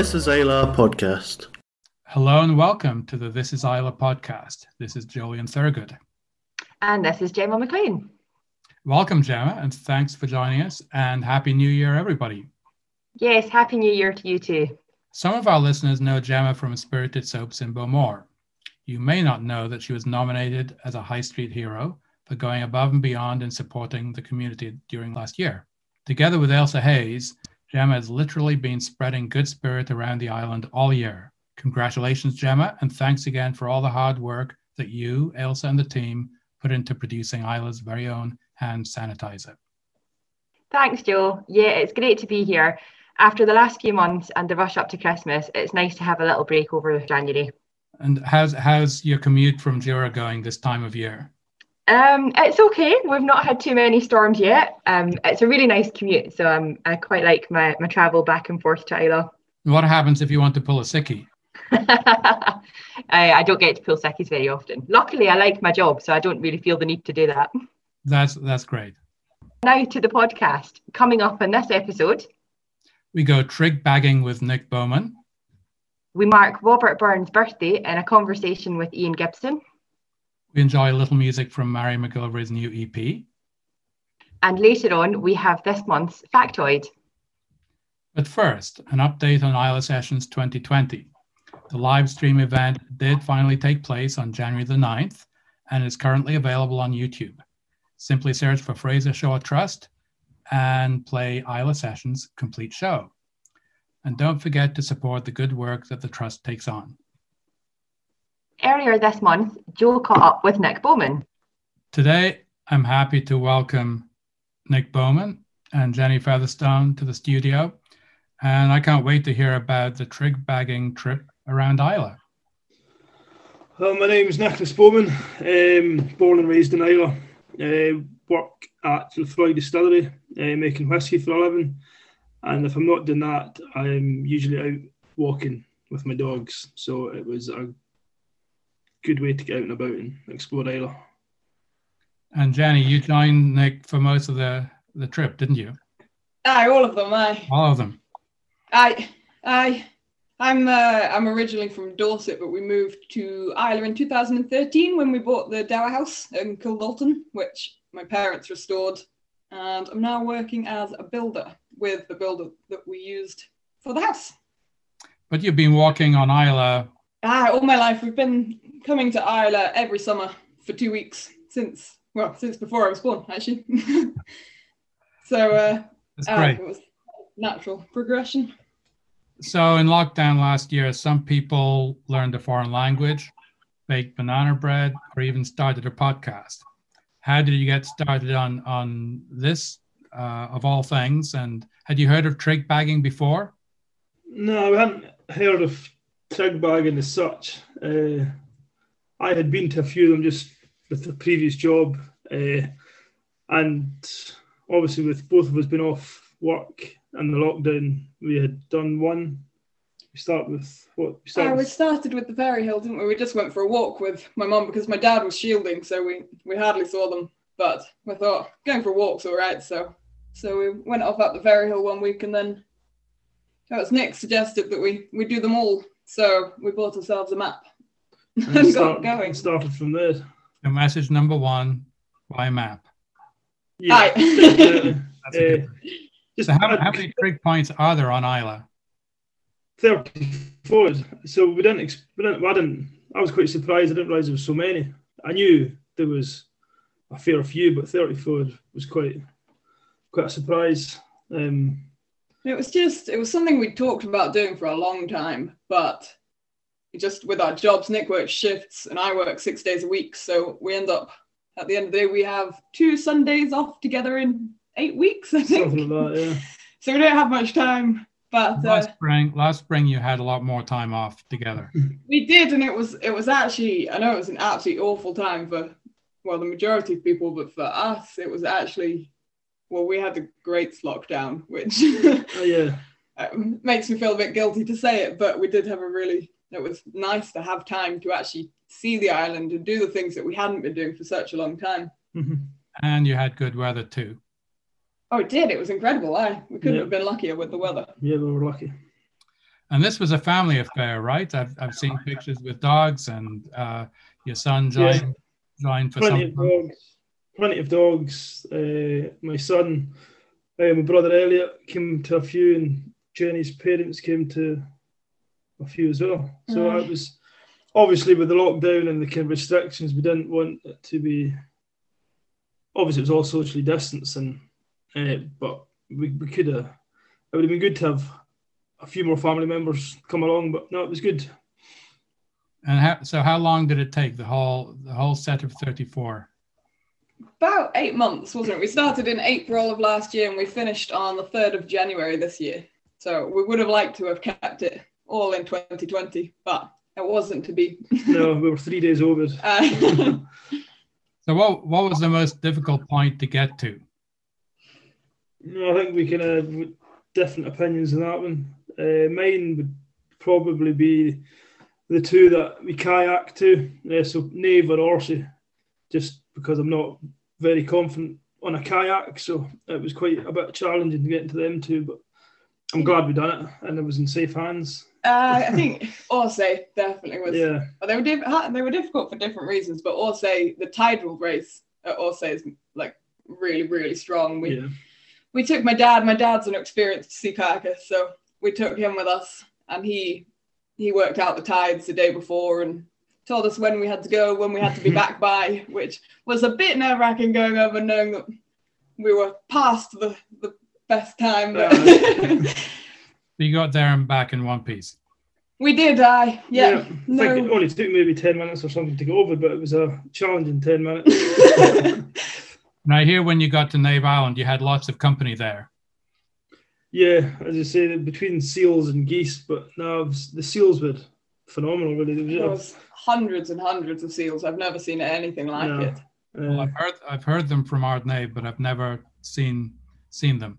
This is Ayla podcast. Hello and welcome to the This is Islay podcast. This is Julian Thurgood. And this is Gemma McLean. Welcome, Gemma, and thanks for joining us. And Happy New Year, everybody. Yes, Happy New Year to you too. Some of our listeners know Gemma from Spirited Soaps in Bowmore. You may not know that she was nominated as a High Street hero for going above and beyond in supporting the community during last year. Together with Ailsa Hayes, Gemma has literally been spreading good spirit around the island all year. Congratulations, Gemma, and thanks again for all the hard work that you, Ailsa, and the team put into producing Islay's very own hand sanitizer. Thanks, Joe. Yeah, it's great to be here. After the last few months and the rush up to Christmas, it's nice to have a little break over January. And how's how's your commute from Jura going this time of year? Um, it's okay. We've not had too many storms yet. Um, it's a really nice commute, so um, I quite like my, my travel back and forth to Islay. What happens if you want to pull a sickie? I, I don't get to pull sickies very often. Luckily, I like my job, so I don't really feel the need to do that. That's that's great. Now to the podcast. Coming up in this episode, we go trig bagging with Nick Bowman. We mark Robert Burns' birthday in a conversation with Ian Gibson. We enjoy a little music from Mary McGillivray's new EP. And later on, we have this month's factoid. But first, an update on Islay Sessions 2020. The live stream event did finally take place on January the 9th and is currently available on YouTube. Simply search for Fraser Show Shaw Trust and play Islay Sessions Complete Show. And don't forget to support the good work that the Trust takes on. Earlier this month, Joe caught up with Nick Bowman. Today, I'm happy to welcome Nick Bowman and Jenny Featherstone to the studio. And I can't wait to hear about the trig bagging trip around Islay. Well, my name is Nicholas Bowman, um, born and raised in Islay. Uh, work at Laphroaig Distillery, uh, making whisky for a living. And if I'm not doing that, I'm usually out walking with my dogs. So it was a good way to get out and about and explore Islay. And Jenny, you joined Nick for most of the, the trip, didn't you? Aye, all of them. Aye. All of them. Aye, aye. I'm uh, I'm originally from Dorset, but we moved to Islay in 2013 when we bought the Dower House in Kildalton, which my parents restored, and I'm now working as a builder with the builder that we used for the house. But you've been walking on Islay. Ah, all my life. We've been coming to Islay every summer for two weeks since well since before I was born actually. so uh, That's great. Uh, it was natural progression. So in lockdown last year, some people learned a foreign language, baked banana bread, or even started a podcast. How did you get started on on this uh, of all things? And had you heard of trig bagging before? No, I hadn't heard of trig bagging as such. Uh, I had been to a few of them just with the previous job, uh, and obviously with both of us being off work and the lockdown, we had done one. We start with what? We Uh, we started with the fairy hill, didn't we? We just went for a walk with my mum because my dad was shielding, so we, we hardly saw them. But we thought going for a walk's all right, so so we went off up the fairy hill one week, and then that was Nick suggested that we we do them all. So we bought ourselves a map and, and got start- going. started from there. So message number one: buy map. Yeah. Aye. uh, a good- just So how, how many trig points are there on Islay? 34. So we didn't, we didn't, well, I didn't, I was quite surprised. I didn't realize there was so many. I knew there was a fair few, but 34 was quite, quite a surprise. Um, It was just, it was something we talked about doing for a long time, but just with our jobs, Nick works shifts and I work six days a week. So we end up, at the end of the day, we have two Sundays off together in eight weeks, I think. something like that, yeah. So we don't have much time, but uh, Last spring, last spring you had a lot more time off together. we did. And it was, it was actually, I know it was an absolutely awful time for, well, the majority of people, but for us, it was actually, well, we had the great lockdown, which Oh, yeah. um, makes me feel a bit guilty to say it, but we did have a really, it was nice to have time to actually see the island and do the things that we hadn't been doing for such a long time. Mhm. And you had good weather too. Oh, it did. It was incredible. I we couldn't Yeah. have been luckier with the weather. Yeah, we were lucky. And this was a family affair, right? I've, I've seen pictures with dogs and uh, your son joined, joined for plenty of some. dogs. Plenty of dogs. Uh, my son, uh, my brother Elliot came to a few, and Jenny's parents came to a few as well. So Mm. it was obviously with the lockdown and the kind of restrictions, we didn't want it to be. Obviously, it was all socially distanced, and uh, but we, we could have. It would have been good to have a few more family members come along, but no, it was good. And how, so, how long did it take the whole the whole set of thirty four? About eight months, wasn't it? We started in April of last year and we finished on the 3rd of January this year. So we would have liked to have kept it all in 2020, but it wasn't to be. No, we were three days over. Uh, So, what what was the most difficult point to get to? No, I think we can have different opinions on that one. Uh, mine would probably be the two that we kayak to, uh, so Nave or Orsay, just because I'm not very confident on a kayak, so it was quite a bit challenging to get into them two. But I'm glad we done it, and it was in safe hands. Uh, I think Orsay definitely was. Yeah, they were diff- they were difficult for different reasons, but Orsay, the tidal race at Orsay is like really really strong. We yeah, we took my dad. My dad's an experienced sea kayaker, so we took him with us, and he he worked out the tides the day before and told us when we had to go, when we had to be back by, which was a bit nerve wracking going over knowing that we were past the the best time. But You got there and back in one piece. we did. I yeah. I it no. only took maybe ten minutes or something to go over, but it was a challenging ten minutes. And I hear when you got to Nave Island, you had lots of company there. Yeah, as I say, between seals and geese, but now the seals were phenomenal. Really, They There was hundreds and hundreds of seals. I've never seen anything like No. it. Well, uh, I've heard I've heard them from Ardnave, but I've never seen seen them.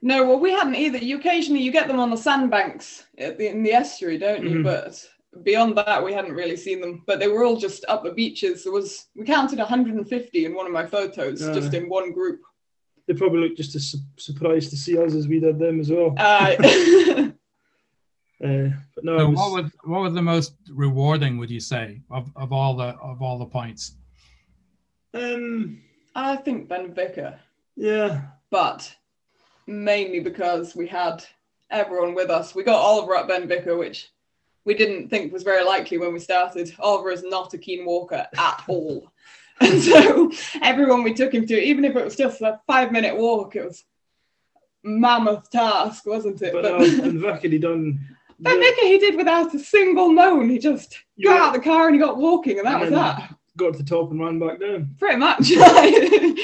No, well, we hadn't either. You occasionally you get them on the sandbanks the, in the estuary, don't you? Mhm. But beyond that, we hadn't really seen them. But they were all just up the beaches. There was we counted 150 in one of my photos, Yeah. just in one group. they probably looked just as su- surprised to see us as we did them as well. Uh, Uh, but no, So was, what was what was the most rewarding? Would you say of, of all the of all the points? um, I think Ben Vicker, yeah, but mainly because we had everyone with us. We got Oliver at Ben Vicker, which we didn't think was very likely when we started. Oliver is not a keen walker at all. And so everyone we took him to, even if it was just a five minute walk, it was mammoth task, wasn't it? but But no, and Vic had he done. Ben Vicker he did without a single moan. He just You got out of the car and he got walking, and that And was then- that. got to the top and ran back down. Pretty much.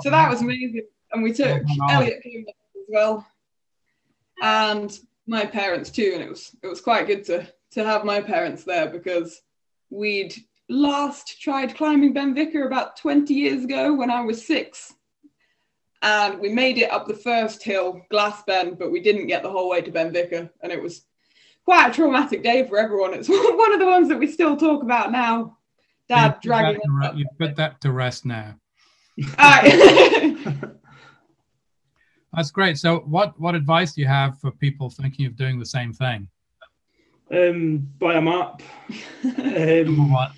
So that was amazing. And we took Elliot came with us as well. And my parents too. And it was it was quite good to to have my parents there because we'd last tried climbing Ben Vicker about 20 years ago when I was six. And we made it up the first hill, Glass Bend, but we didn't get the whole way to Ben Vicker. And it was quite a traumatic day for everyone. It's one of the ones that we still talk about now. Dad you put dragging that re- up. You put that to rest now. Aye. That's great. So, what what advice do you have for people thinking of doing the same thing? Um, buy a map. Um, one,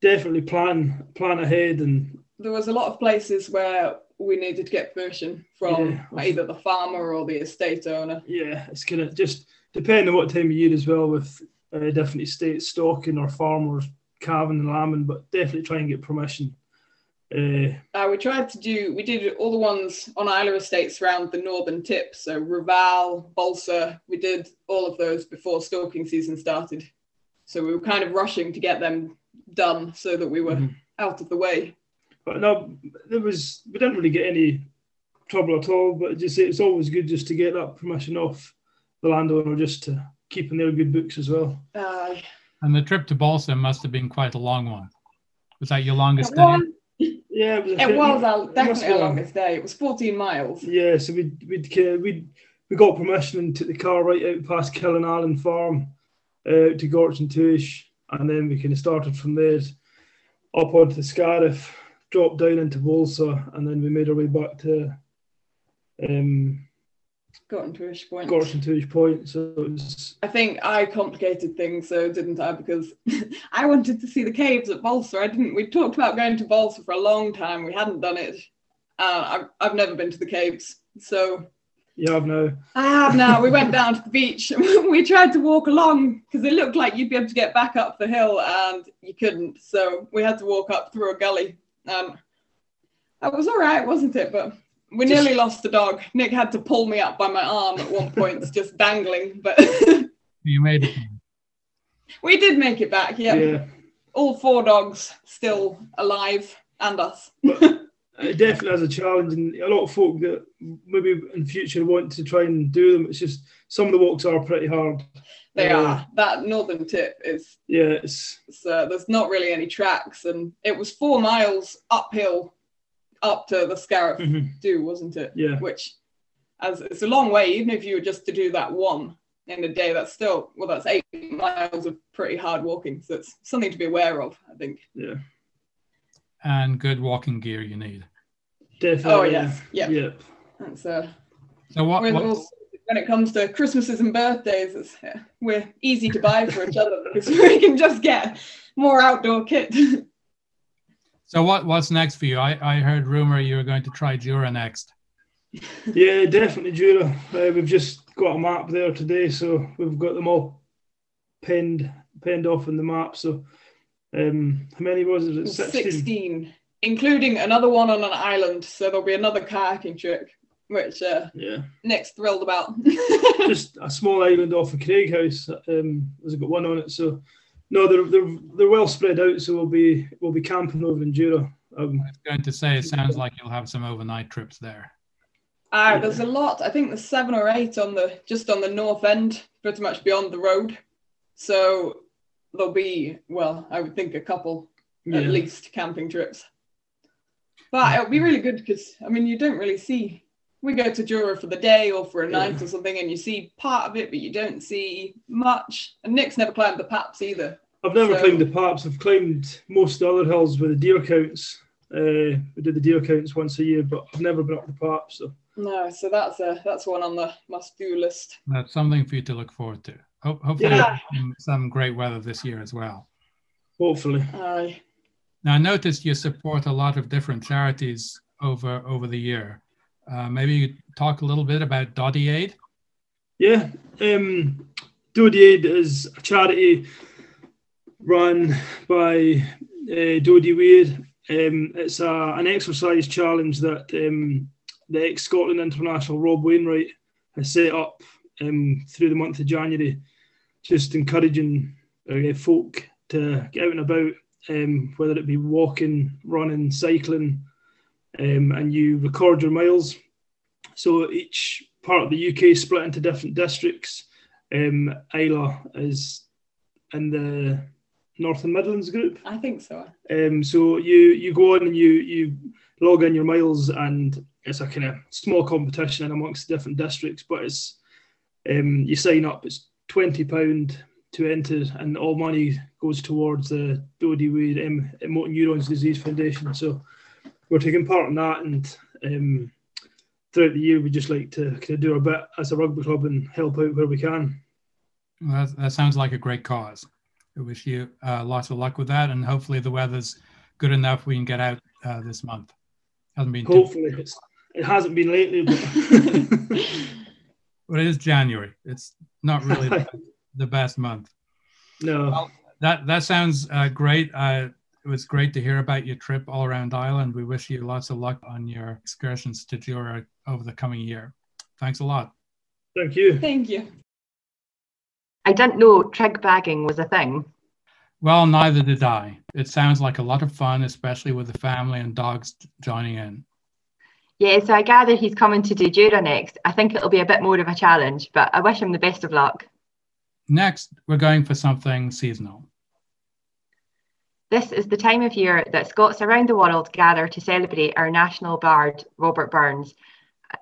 definitely plan plan ahead and there was a lot of places where we needed to get permission from Yeah. either the farmer or the estate owner. yeah, it's gonna just depending on what time of year as well with uh, different estates stocking or farmers calving and lambing, but definitely try and get permission. Uh, Uh, we tried to do, we did all the ones on Islay Estates around the northern tip. So Raval, Bolsa, we did all of those before stalking season started. So we were kind of rushing to get them done so that we were Mhm. out of the way. but no, there was we didn't really get any trouble at all. But just it's always good just to get that permission off the landowner, just to keep in their good books as well. Uh, and the trip to Bolsa must have been quite a long one. Was that your longest it day? Yeah, it was. it was our, definitely our a- longest day. It was 14 miles. Yeah, so we'd we'd ca- we'd we got permission and took the car right out past Killinallan Farm, uh, to Gorch and Tuish, and then we kind of started from there up onto the Scariff, dropped down into Volsa, and then we made our way back to um, Got to each point. got into each point. So it was, I think I complicated things, so didn't I? Because I wanted to see the caves at Bolster. I didn't. We talked about going to Bolster for a long time. We hadn't done it. Uh, I've, I've never been to the caves, so yeah, I've now. I have now. We went down to the beach. we tried to walk along because it looked like you'd be able to get back up the hill, and you couldn't. So we had to walk up through a gully. Um, that was all right, wasn't it? But we Just- nearly lost the dog. Nick had to pull me up by my arm at one point, just dangling. But You made it. we did make it back. Yeah. Yeah. all four dogs still alive, and us. It definitely has a challenge, and a lot of folk that maybe in future want to try and do them. It's just some of the walks are pretty hard. They Yeah. are. That northern tip is. Yeah, it's it's, uh, there's not really any tracks, and it was four miles uphill up to the Scarif Mhm. do, wasn't it? yeah, Which, as it's a long way, even if you were just to do that one in a day, that's still well, that's eight miles of pretty hard walking. So it's something to be aware of, I think. yeah, And good walking gear you need. definitely. Oh yes, yeah. yeah. That's uh, So what? what also- when it comes to Christmases and birthdays, it's, uh, we're easy to buy for each other because we can just get more outdoor kit. so what? What's next for you? I, I heard rumor you were going to try Jura next. Yeah, definitely Jura. Uh, we've just got a map there today, so we've got them all pinned pinned off in the map. So, um, how many was it? 16? 16, including another one on an island. So there'll be another kayaking trip, which uh, Yeah, Nick's thrilled about. just a small island off of Craighouse. Um, there's got one on it. So, no, they're they're they're well spread out. So we'll be we'll be camping over in Jura. Um, I was going to say it sounds like you'll have some overnight trips there. Ah, there's a lot. I think there's seven or eight on the just on the north end, pretty much beyond the road. So there'll be, well, I would think a couple yeah. at least camping trips. But it'll be really good because I mean you don't really see. We go to Jura for the day or for a night or something, and you see part of it, but you don't see much. And Nick's never climbed the Paps either. I've never So- climbed the Paps. I've climbed most of the other hills with the deer counts. Uh, we did the deer counts once a year, but I've never been up the Paps. So No, so that's a that's one on the must do list. That's something for you to look forward to. Ho- hopefully, Yeah. some- some great weather this year as well. hopefully, Aye. Now, I noticed you support a lot of different charities over over the year. Uh, maybe you talk a little bit about Doddie Aid. yeah. Um, Doddie Aid is a charity run by uh, Doddie Weir. Um, it's a, an exercise challenge that um, the ex Scotland international Rob Wainwright has set up um, through the month of January, just encouraging uh, folk to get out and about, um, whether it be walking, running, cycling, um, and you record your miles. So each part of the UK is split into different districts. Um, Islay is in the Northern Midlands group. I think so. Um, so you you go on and you you log in your miles, and it's a kind of small competition in amongst different districts. But it's um, you sign up. It's twenty pound to enter, and all money goes towards the Doddie Weir um, Motor Neurons Disease Foundation. So we're taking part in that, and um, throughout the year we just like to kind of do our bit as a rugby club and help out where we can. Well, that, that sounds like a great cause. I wish you uh, lots of luck with that, and hopefully the weather's good enough we can get out uh, this month. Hasn't been Hopefully, it's, it hasn't been lately, but. but it is January. It's not really the, the best month. No, That that sounds uh, great. Uh, it was great to hear about your trip all around Ireland. We wish you lots of luck on your excursions to Jura over the coming year. Thanks a lot. thank you. Thank you. I didn't know trig bagging was a thing. Well, neither did I. It sounds like a lot of fun, especially with the family and dogs joining in. Yeah, so I gather he's coming to do Jura next. I think it'll be a bit more of a challenge, but I wish him the best of luck. Next, we're going for something seasonal. This is the time of year that Scots around the world gather to celebrate our national bard, Robert Burns,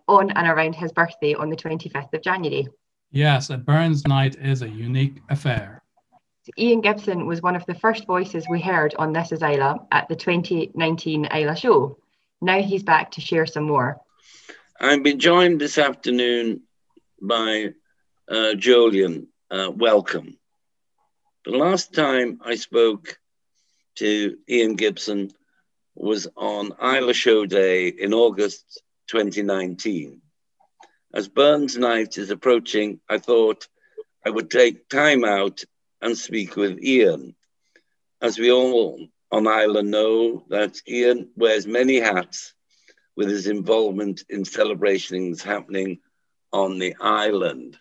on and around his birthday on the 25th of January. Yes, a Burns night is a unique affair. Ian Gibson was one of the first voices we heard on This Is Islay at the 2019 Islay show. Now he's back to share some more. I've been joined this afternoon by uh, Jolyon, uh, welcome. The last time I spoke to Ian Gibson was on Islay Show Day in August 2019. As Burns Night is approaching, I thought I would take time out and speak with Ian. As we all on Islay know that Ian wears many hats with his involvement in celebrations happening on the island.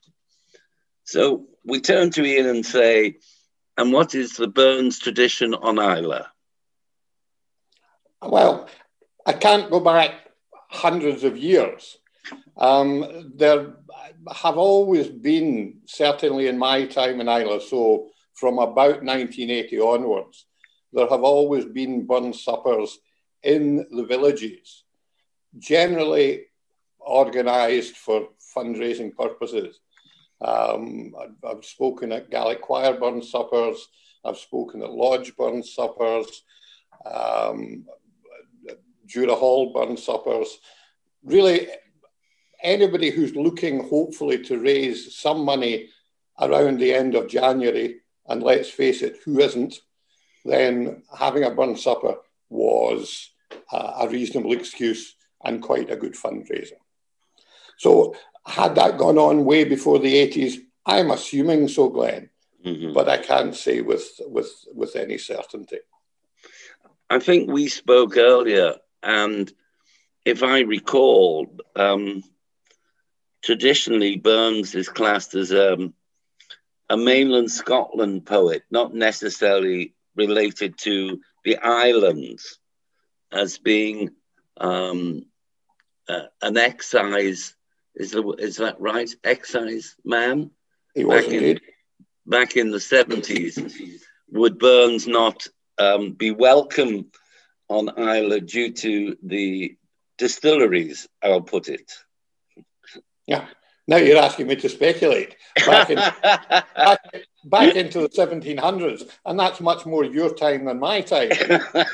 So we turn to Ian and say, and what is the Burns tradition on Islay? Well, I can't go back hundreds of years. Um, there have always been, certainly in my time in Islay, so from about 1980 onwards, there have always been burn suppers in the villages, generally organised for fundraising purposes. Um, I've, I've, spoken at Gaelic choir burn suppers, I've spoken at lodge burn suppers, um, Jura Hall burn suppers. Really, anybody who's looking hopefully to raise some money around the end of January, and let's face it, who isn't, then having a burn supper was uh, a reasonable excuse and quite a good fundraiser. So, had that gone on way before the 80s? I'm assuming so, Glenn, mm-hmm. but I can't say with, with, with any certainty. I think we spoke earlier, and if I recall, um, traditionally Burns is classed as um, a mainland Scotland poet, not necessarily related to the islands as being um, uh, an excise. Is, the, is that right? Excise man? He was back indeed. In, back in the 70s, would Burns not um, be welcome on Islay due to the distilleries, I'll put it? Yeah. Now you're asking me to speculate back, in, back, back, into the 1700s, and that's much more your time than my time.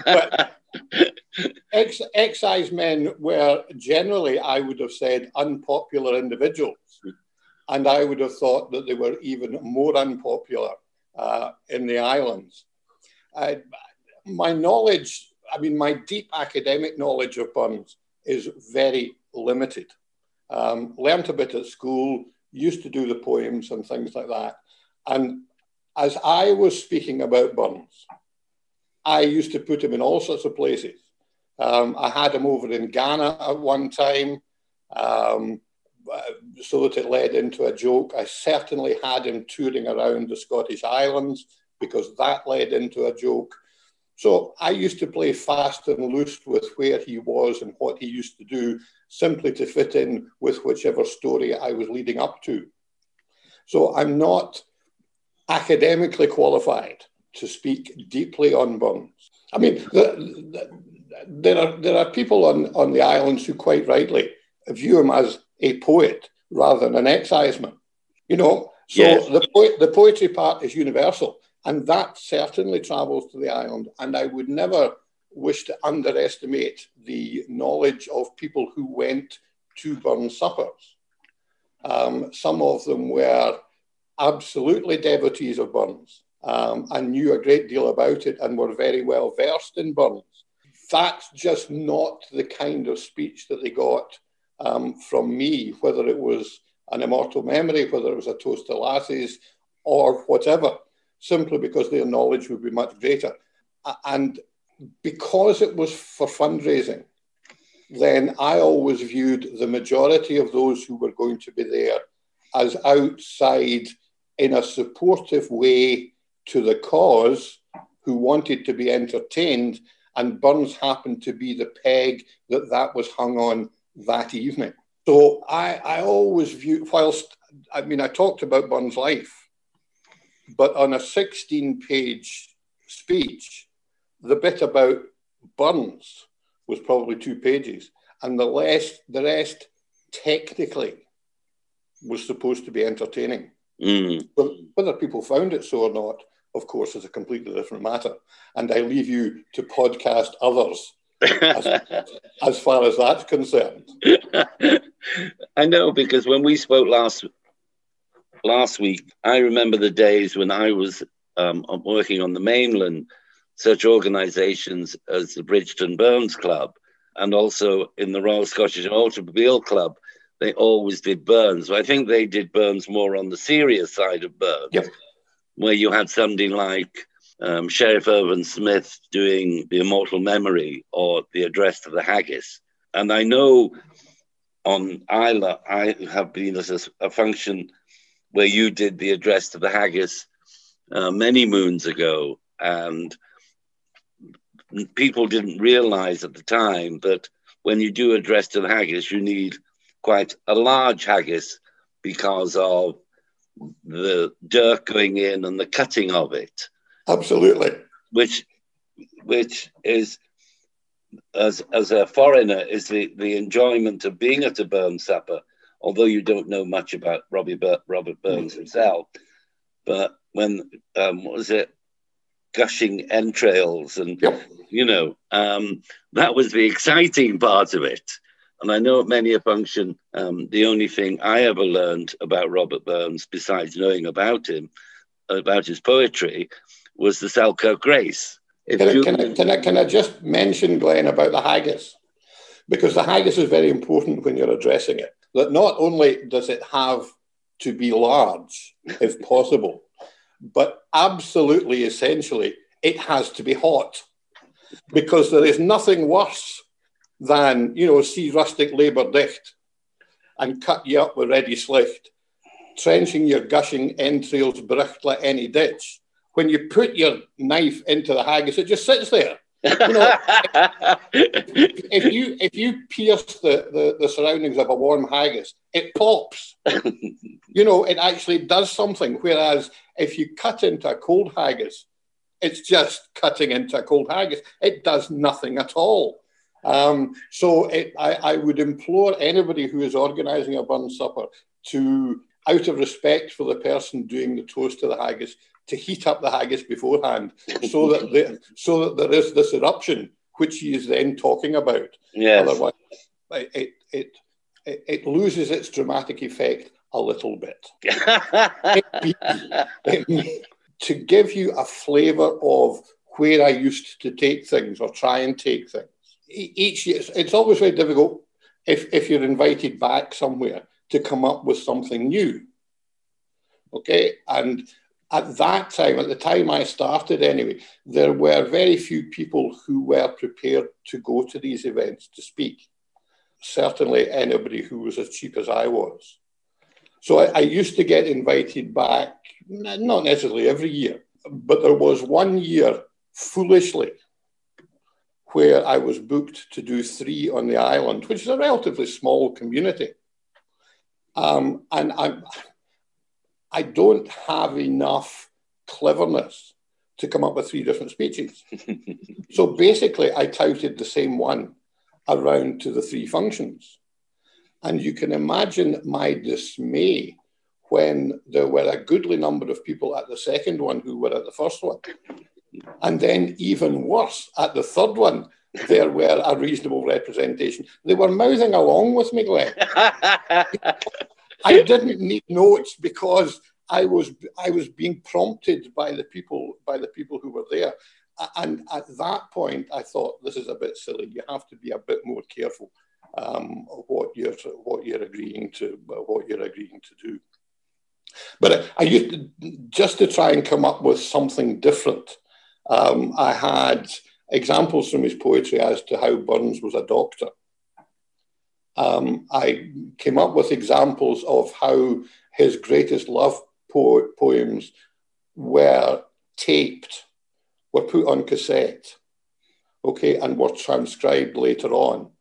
But ex, excise men were generally, I would have said, unpopular individuals, and I would have thought that they were even more unpopular uh, in the islands. I, my knowledge, I mean, my deep academic knowledge of Burns is very limited. Um, learned a bit at school, used to do the poems and things like that. And as I was speaking about Burns, I used to put him in all sorts of places. Um, I had him over in Ghana at one time, um, so that it led into a joke. I certainly had him touring around the Scottish Islands because that led into a joke. So I used to play fast and loose with where he was and what he used to do simply to fit in with whichever story I was leading up to. So I'm not academically qualified to speak deeply on Burns. I mean, the, the, there are there are people on, on the islands who quite rightly view him as a poet rather than an exciseman. You know, so yes. the po- the poetry part is universal. And that certainly travels to the island. And I would never wish to underestimate the knowledge of people who went to burn suppers. Um, some of them were absolutely devotees of Burns um, and knew a great deal about it and were very well versed in Burns. That's just not the kind of speech that they got um, from me, whether it was an immortal memory, whether it was a toast to lassies, or whatever simply because their knowledge would be much greater. And because it was for fundraising, then I always viewed the majority of those who were going to be there as outside in a supportive way to the cause who wanted to be entertained. And Burns happened to be the peg that that was hung on that evening. So I, I always view, whilst I mean, I talked about Burns' life, but on a 16 page speech, the bit about Burns was probably two pages, and the rest, the rest technically was supposed to be entertaining. Mm. Whether people found it so or not, of course, is a completely different matter. And I leave you to podcast others as, as far as that's concerned. I know because when we spoke last last week, I remember the days when I was um, working on the mainland, such organisations as the Bridgeton Burns Club and also in the Royal Scottish Automobile Club, they always did Burns. I think they did Burns more on the serious side of Burns, yep. where you had somebody like um, Sheriff Irvine Smith doing The Immortal Memory or The Address to the Haggis. And I know on Islay, I have been as a, a function where you did The Address to the Haggis uh, many moons ago. And people didn't realize at the time that when you do address to the haggis, you need quite a large haggis because of the dirt going in and the cutting of it. Absolutely. Which, which is, as as a foreigner, is the the enjoyment of being at a Burns supper. Although you don't know much about Robbie Bur- Robert Burns mm-hmm. himself, but when um, what was it, gushing entrails and yep. you know um, that was the exciting part of it. And i know at many a function um, the only thing i ever learned about robert burns besides knowing about him about his poetry was the selkirk grace. Can I, can, I, can, I, can I just mention glenn about the haggis? Because the haggis is very important when you're addressing it that not only does it have to be large if possible but absolutely essentially, it has to be hot because there is nothing worse than, you know, see rustic labour dicht and cut you up with ready slicht, trenching your gushing entrails bricht like any ditch. When you put your knife into the haggis, it just sits there. You know, if you if you pierce the, the, the surroundings of a warm haggis, it pops. you know, it actually does something. Whereas if you cut into a cold haggis, it's just cutting into a cold haggis. It does nothing at all. Um, so it, I, I, would implore anybody who is organising a burn supper to, out of respect for the person doing the toast to the haggis, to heat up the haggis beforehand, so that the, so that there is this eruption which he is then talking about. Yes. Otherwise, it, it, it, it loses its dramatic effect a little bit. to give you a flavour of where I used to take things or try and take things. Each year, it's always very difficult if, if you're invited back somewhere to come up with something new. Okay, and at that time, at the time I started anyway, there were very few people who were prepared to go to these events to speak. Certainly, anybody who was as cheap as I was. So I, I used to get invited back, not necessarily every year, but there was one year, foolishly, where I was booked to do three on the island, which is a relatively small community. Um, and I, I don't have enough cleverness to come up with three different speeches. so basically, I touted the same one around to the three functions. And you can imagine my dismay when there were a goodly number of people at the second one who were at the first one. And then, even worse, at the third one, there were a reasonable representation. They were mouthing along with me, Glenn. I didn't need notes because I was I was being prompted by the people by the people who were there. And at that point, I thought this is a bit silly. You have to be a bit more careful um, what you're what you're agreeing to what you're agreeing to do. But I, used to, just to try and come up with something different. Um, I had examples from his poetry as to how Burns was a doctor. Um, I came up with examples of how his greatest love po- poems were taped, were put on cassette, okay, and were transcribed later on.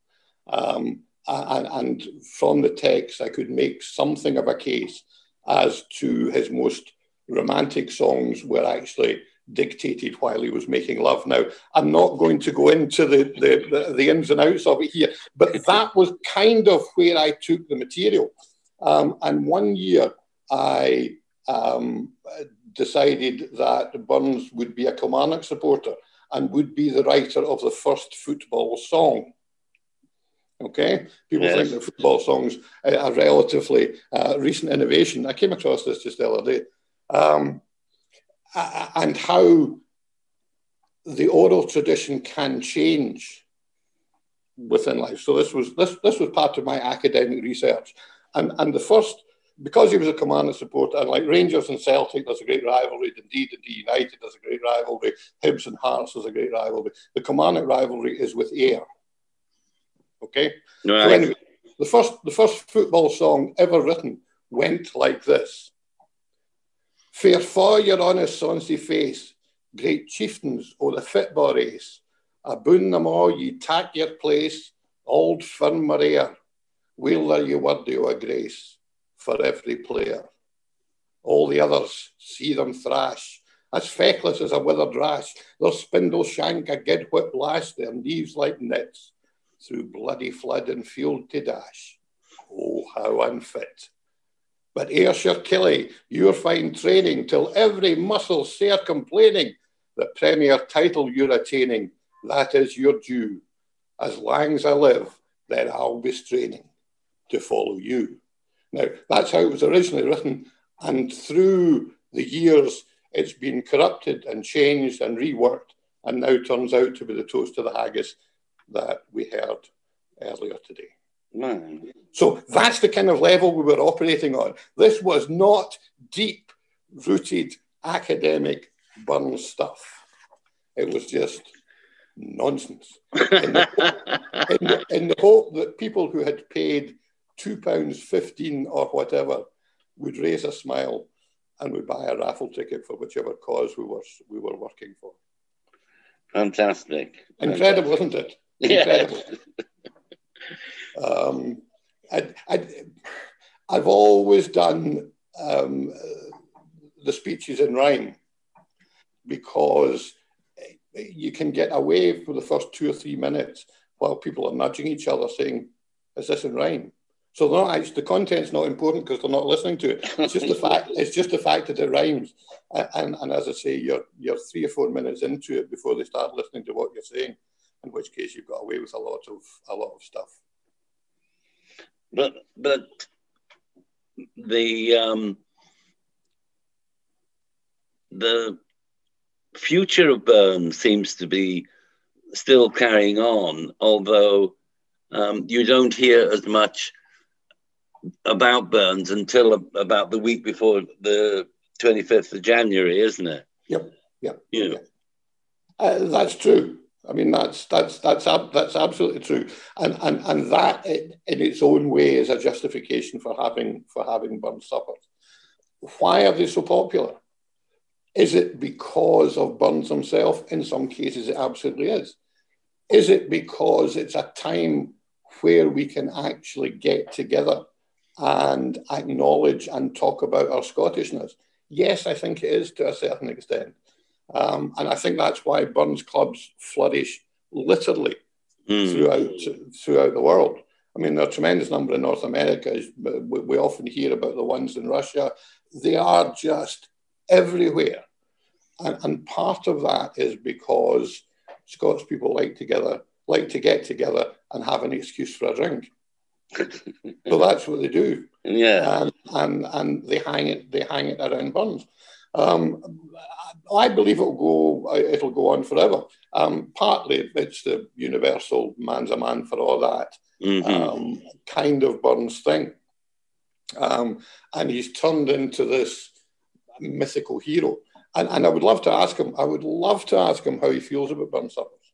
Um, and, and from the text, I could make something of a case as to his most romantic songs were actually dictated while he was making love. Now, I'm not going to go into the, the, the, the ins and outs of it here, but that was kind of where I took the material. Um, and one year I um, decided that Burns would be a Kilmarnock supporter and would be the writer of the first football song. Okay, people yes. think that football songs are a relatively uh, recent innovation. I came across this just the other day, um, Uh, and how the oral tradition can change within life. So this was this this was part of my academic research, and and the first because he was a Kilmarnock supporter, and like Rangers and Celtic, there's a great rivalry. Indeed, Dundee United, there's a great rivalry. Hibs and Hearts, there's a great rivalry. The Kilmarnock rivalry is with Ayr. Okay. Right. So anyway, the first the first football song ever written went like this. Fair for your honest sonsy face, great chieftains o' the football race, aboon them all ye tak your place, old firm Maria, weel are ye worthy o' a grace for every player. All the others see them thrash, as feckless as a withered rash, their spindle shank a gid whip lash, their knees like nits, through bloody flood and field to dash. Oh, how unfit. But Ayrshire Killie, you're fine training, till every muscle sair complaining, the Premier title you're attaining, that is your due. As long as I live, then I'll be straining to follow you. Now, that's how it was originally written, and through the years, it's been corrupted and changed and reworked, and now turns out to be the toast of the haggis that we heard earlier today. Man. So that's the kind of level we were operating on. This was not deep rooted academic burn stuff. It was just nonsense. In the, in, the, in the hope that people who had paid two pounds fifteen or whatever would raise a smile and would buy a raffle ticket for whichever cause we were we were working for. Fantastic. Incredible, isn't it? Incredible. Um, I, I've always done um, the speeches in rhyme because you can get away for the first two or three minutes while people are nudging each other saying, Is this in rhyme? So they're not actually, the content's not important because they're not listening to it. It's just the fact. It's just the fact that it rhymes. And, and as I say, you're you're three or four minutes into it before they start listening to what you're saying. In which case, you've got away with a lot of a lot of stuff. But but the um, the future of Burn seems to be still carrying on, although um, you don't hear as much about Burns until about the week before the 25th of January, isn't it? Yep, yep. Yeah. Yep. Uh, that's true. I mean, that's that's that's that's absolutely true, and and and that in, its own way is a justification for having for having burn suppers. Why are they so popular? Is it because of Burns himself? In some cases, it absolutely is. Is it because it's a time where we can actually get together and acknowledge and talk about our Scottishness? Yes, I think it is to a certain extent. Um, and I think that's why Burns clubs flourish literally mm. throughout throughout the world. I mean, there are a tremendous number in North America. We, we often hear about the ones in Russia. They are just everywhere. And, and part of that is because Scots people like together, like to get together and have an excuse for a drink. so that's what they do. Yeah. And, and and they hang it they hang it around Burns. Um, I believe it'll go it'll go on forever. Um, partly it's the universal man's a man for all that mm-hmm. um, kind of Burns thing, um, and he's turned into this mythical hero. And, and I would love to ask him. I would love to ask him how he feels about Burns suppers.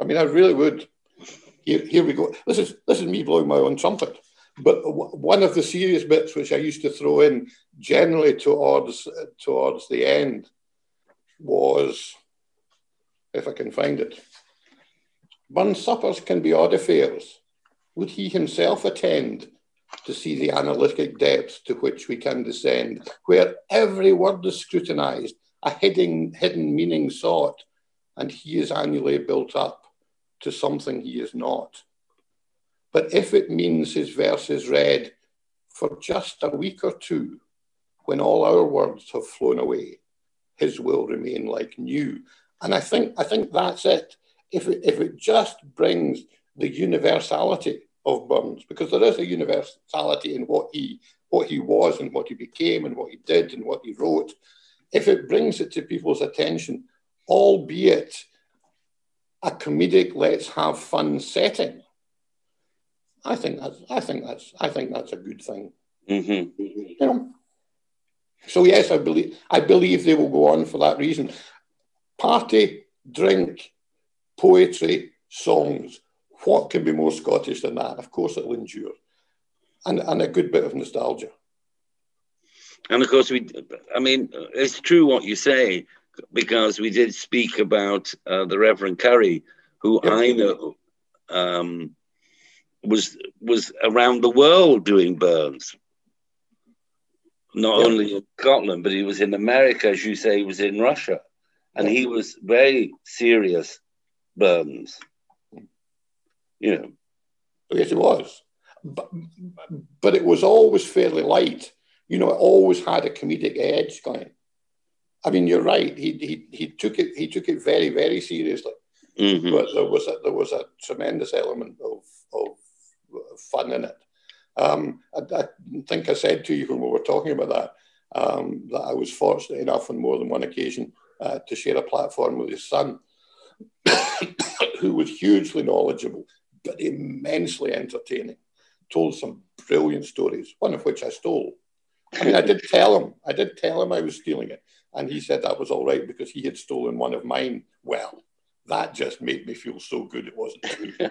I mean, I really would. Here, here we go. This is this is me blowing my own trumpet. But one of the serious bits which I used to throw in generally towards towards the end was, if I can find it, Burns suppers can be odd affairs. Would he himself attend to see the analytic depths to which we can descend, where every word is scrutinised, a hidden, hidden meaning sought, and he is annually built up to something he is not? But if it means his verse is read for just a week or two, when all our words have flown away, his will remain like new. And I think I think that's it. If it, if it just brings the universality of Burns, because there is a universality in what he what he was and what he became and what he did and what he wrote. If it brings it to people's attention, albeit a comedic let's have fun setting, I think that's I think that's I think that's a good thing. Mm-hmm. You know. So yes, I believe I believe they will go on for that reason. Party, drink, poetry, songs. What can be more Scottish than that? Of course, it'll endure, and and a good bit of nostalgia. And of course, we. I mean, it's true what you say because we did speak about uh, the Reverend Curry, who yeah. I know um, was was around the world doing Burns. Not yeah. only in Scotland, but he was in America, as you say, he was in Russia, and he was very serious Burns. You know. Yes, it was, but but it was always fairly light. You know, it always had a comedic edge going. I mean, you're right. He he he took it he took it very very seriously, mm-hmm. but there was a, there was a tremendous element of of fun in it. Um, I, I, think I said to you when we were talking about that um, that I was fortunate enough on more than one occasion uh, to share a platform with his son, who was hugely knowledgeable but immensely entertaining. Told some brilliant stories, one of which I stole. I mean, I did tell him, I did tell him I was stealing it, and he said that was all right because he had stolen one of mine. Well, that just made me feel so good it wasn't true.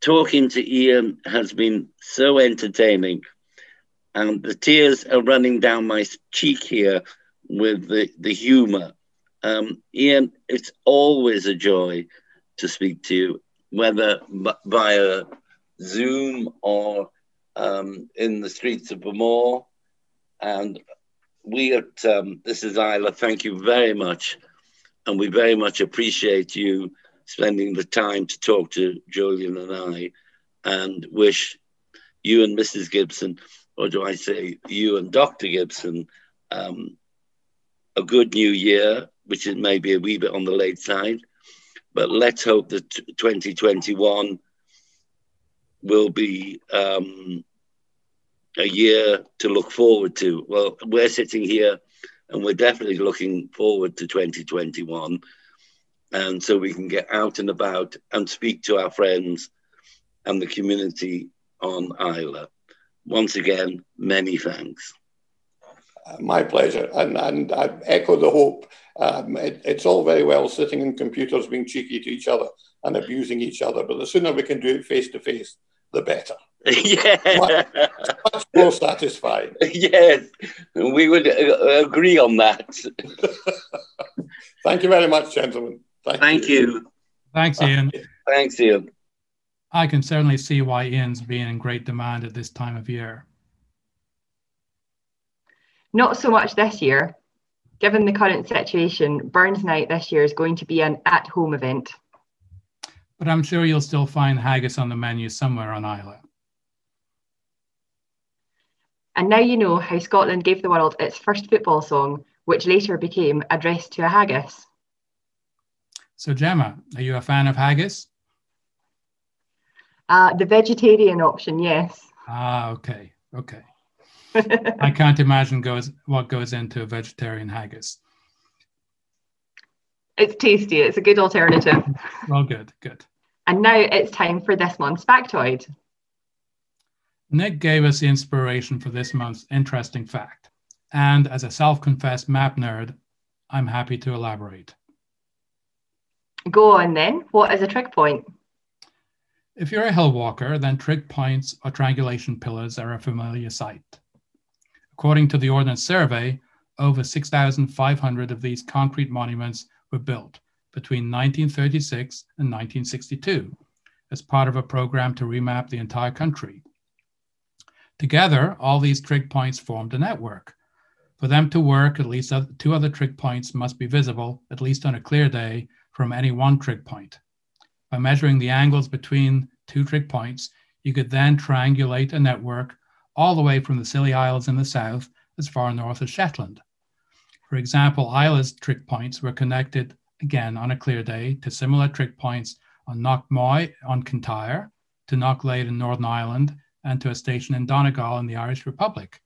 Talking to Ian has been so entertaining, and the tears are running down my cheek here with the, the humor. Um, Ian, it's always a joy to speak to you, whether via Zoom or um, in the streets of Bowmore. And we at um, This is Islay thank you very much. And we very much appreciate you spending the time to talk to Julian and I and wish you and Mrs. Gibson, or do I say you and Dr. Gibson, um, a good new year, which is maybe a wee bit on the late side. But let's hope that 2021 will be um, a year to look forward to. Well, we're sitting here and we're definitely looking forward to 2021. And so we can get out and about and speak to our friends and the community on Islay. Once again, many thanks. Uh, my pleasure. And, and I echo the hope. Um, it, it's all very well sitting in computers being cheeky to each other and abusing each other, but the sooner we can do it face to face, the better. yeah. Much, much more satisfying. Yes, we would uh, agree on that. Thank you very much, gentlemen. Thank, Thank you. you. Thanks, Ian. Thanks, Ian. I can certainly see why Ian's being in great demand at this time of year. Not so much this year. Given the current situation, Burns Night this year is going to be an at home event. But I'm sure you'll still find haggis on the menu somewhere on Islay. And now you know how Scotland gave the world its first football song, which later became Address to a Haggis. So, Gemma, are you a fan of haggis? Uh, the vegetarian option, yes. Ah, okay, okay. I can't imagine goes what goes into a vegetarian haggis. It's tasty. It's a good alternative. well, good, good. And now it's time for this month's factoid. Nick gave us the inspiration for this month's interesting fact. And as a self confessed map nerd, I'm happy to elaborate. Go on then. What is a trig point? If you're a hill walker, then trig points or triangulation pillars are a familiar sight. According to the Ordnance Survey, over 6,500 of these concrete monuments were built between 1936 and 1962 as part of a program to remap the entire country. Together, all these trig points formed a network. For them to work, at least two other trig points must be visible, at least on a clear day, from any one trig point. By measuring the angles between two trig points, you could then triangulate a network all the way from the Scilly Isles in the south as far north as Shetland. For example, Islay's trig points were connected again on a clear day to similar trig points on Knockmoy on Kintyre, to Knocklayd in Northern Ireland, and to a station in Donegal in the Irish Republic.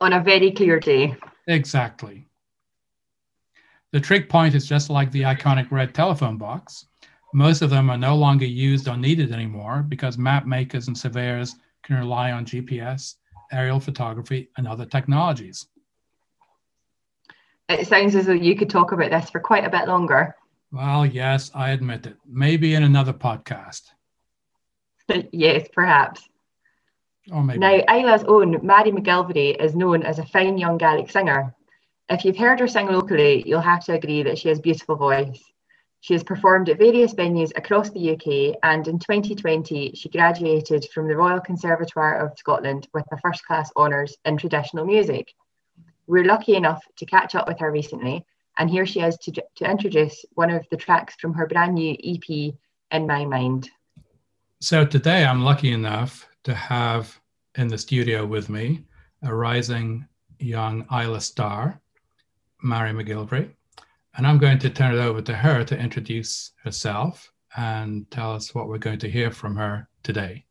On a very clear day. Exactly. The trig point is just like the iconic red telephone box. Most of them are no longer used or needed anymore because map makers and surveyors can rely on GPS, aerial photography, and other technologies. It sounds as though you could talk about this for quite a bit longer. Well, yes, I admit it. Maybe in another podcast. yes, perhaps. Or maybe. Now, Islay's own Mary McGilvray is known as a fine young Gaelic singer. If you've heard her sing oh, locally, you'll have to agree that she has a beautiful voice. She has performed at various venues across the UK, and in 2020, she graduated from the Royal Conservatoire of Scotland with a first class honours in traditional music. We're lucky enough to catch up with her recently, and here she is to, to introduce one of the tracks from her brand new EP, In My Mind. So today I'm lucky enough to have in the studio with me a rising young Islay star, Mary McGilvray. And I'm going to turn it over to her to introduce herself and tell us what we're going to hear from her today.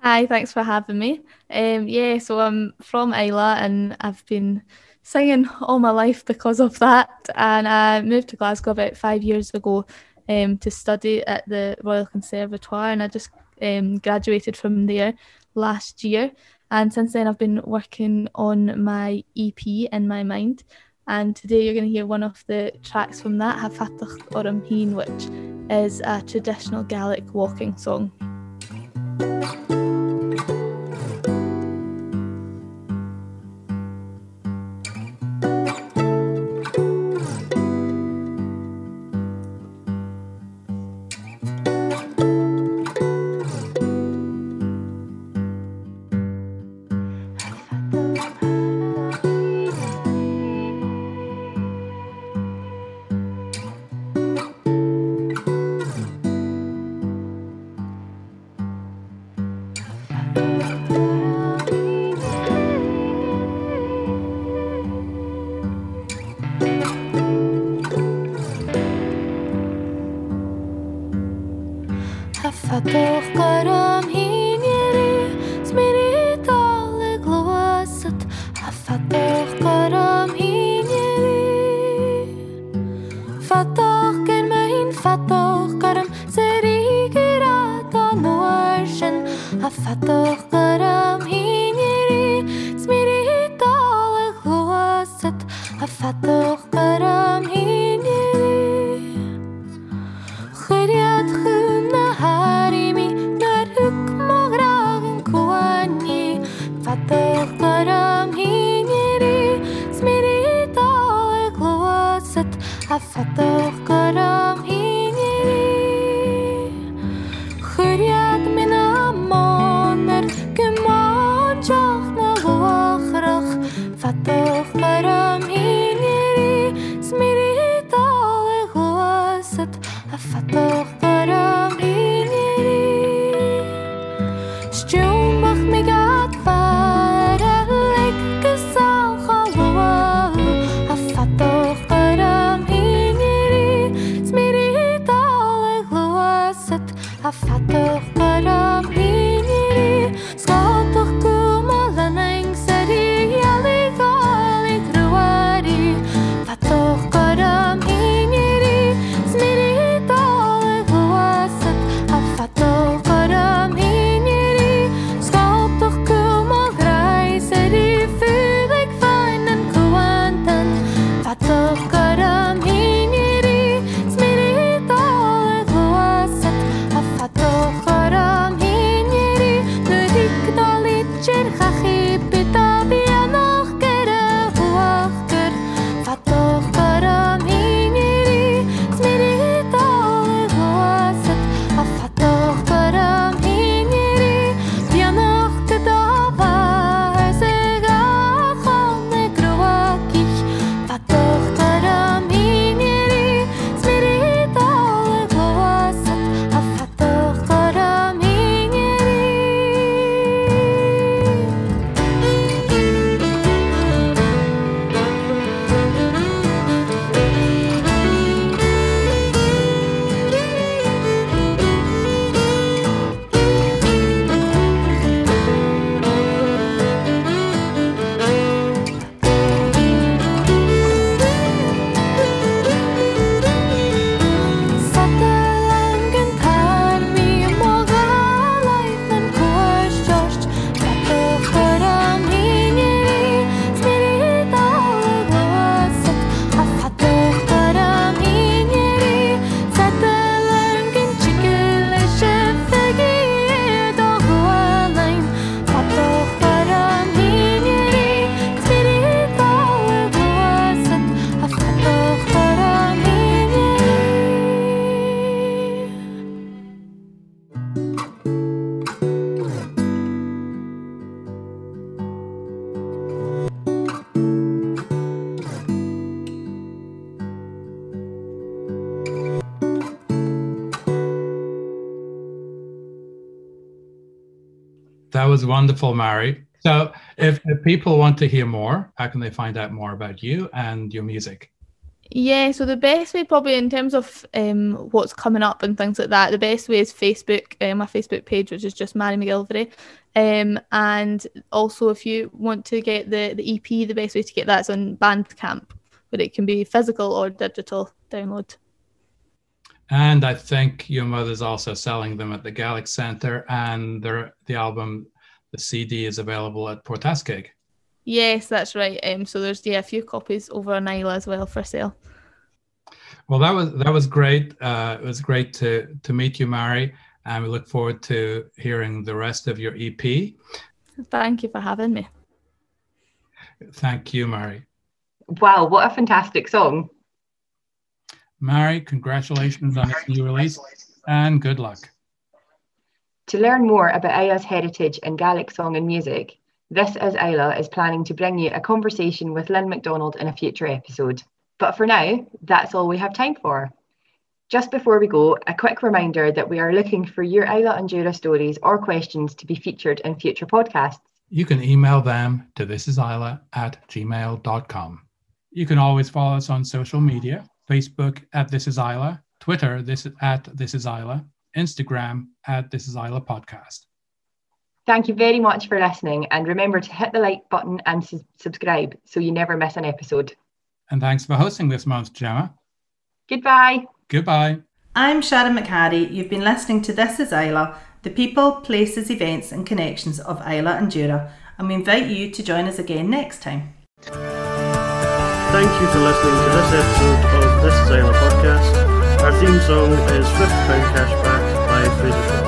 Hi, thanks for having me. Um, yeah, so I'm from Islay and I've been singing all my life because of that. And I moved to Glasgow about five years ago um, to study at the Royal Conservatoire, and I just um, graduated from there last year. And since then, I've been working on my EP in my mind. And today, you're going to hear one of the tracks from that, Tha Fadachd Orm Fhìn, which is a traditional Gaelic waulking song. fatto, que me infatto was wonderful, Mary. So, if, if people want to hear more, how can they find out more about you and your music? Yeah, so the best way, probably in terms of um, what's coming up and things like that, the best way is Facebook, uh, my Facebook page, which is just Mary McGilvery. Um, and also, if you want to get the, the EP, the best way to get that is on Bandcamp, but it can be physical or digital download. And I think your mother's also selling them at the Gaelic Centre, and the album, the CD, is available at Port Askaig. Yes, that's right. Um, so there's yeah a few copies over on Islay as well for sale. Well, that was that was great. Uh, it was great to to meet you, Mary, and we look forward to hearing the rest of your EP. Thank you for having me. Thank you, Mary. Wow, what a fantastic song! Mary, congratulations on its new release, and good luck. To learn more about Islay's heritage in Gaelic song and music, this is Islay is planning to bring you a conversation with Lynn McDonald in a future episode. But for now, that's all we have time for. Just before we go, a quick reminder that we are looking for your Islay and Jura stories or questions to be featured in future podcasts. You can email them to thisisisla at gmail.com. You can always follow us on social media Facebook at This Is Islay, Twitter this at This Is Islay, Instagram at This Is Islay Podcast. Thank you very much for listening, and remember to hit the like button and su- subscribe so you never miss an episode. And thanks for hosting this month, Gemma. Goodbye. Goodbye. I'm Sharon McHarry. You've been listening to This Is Islay, the people, places, events, and connections of Islay and Jura, and we invite you to join us again next time. Thank you for listening to this episode of This Is Islay podcast. Our theme song is £50 Cashback by Fraser Shaw.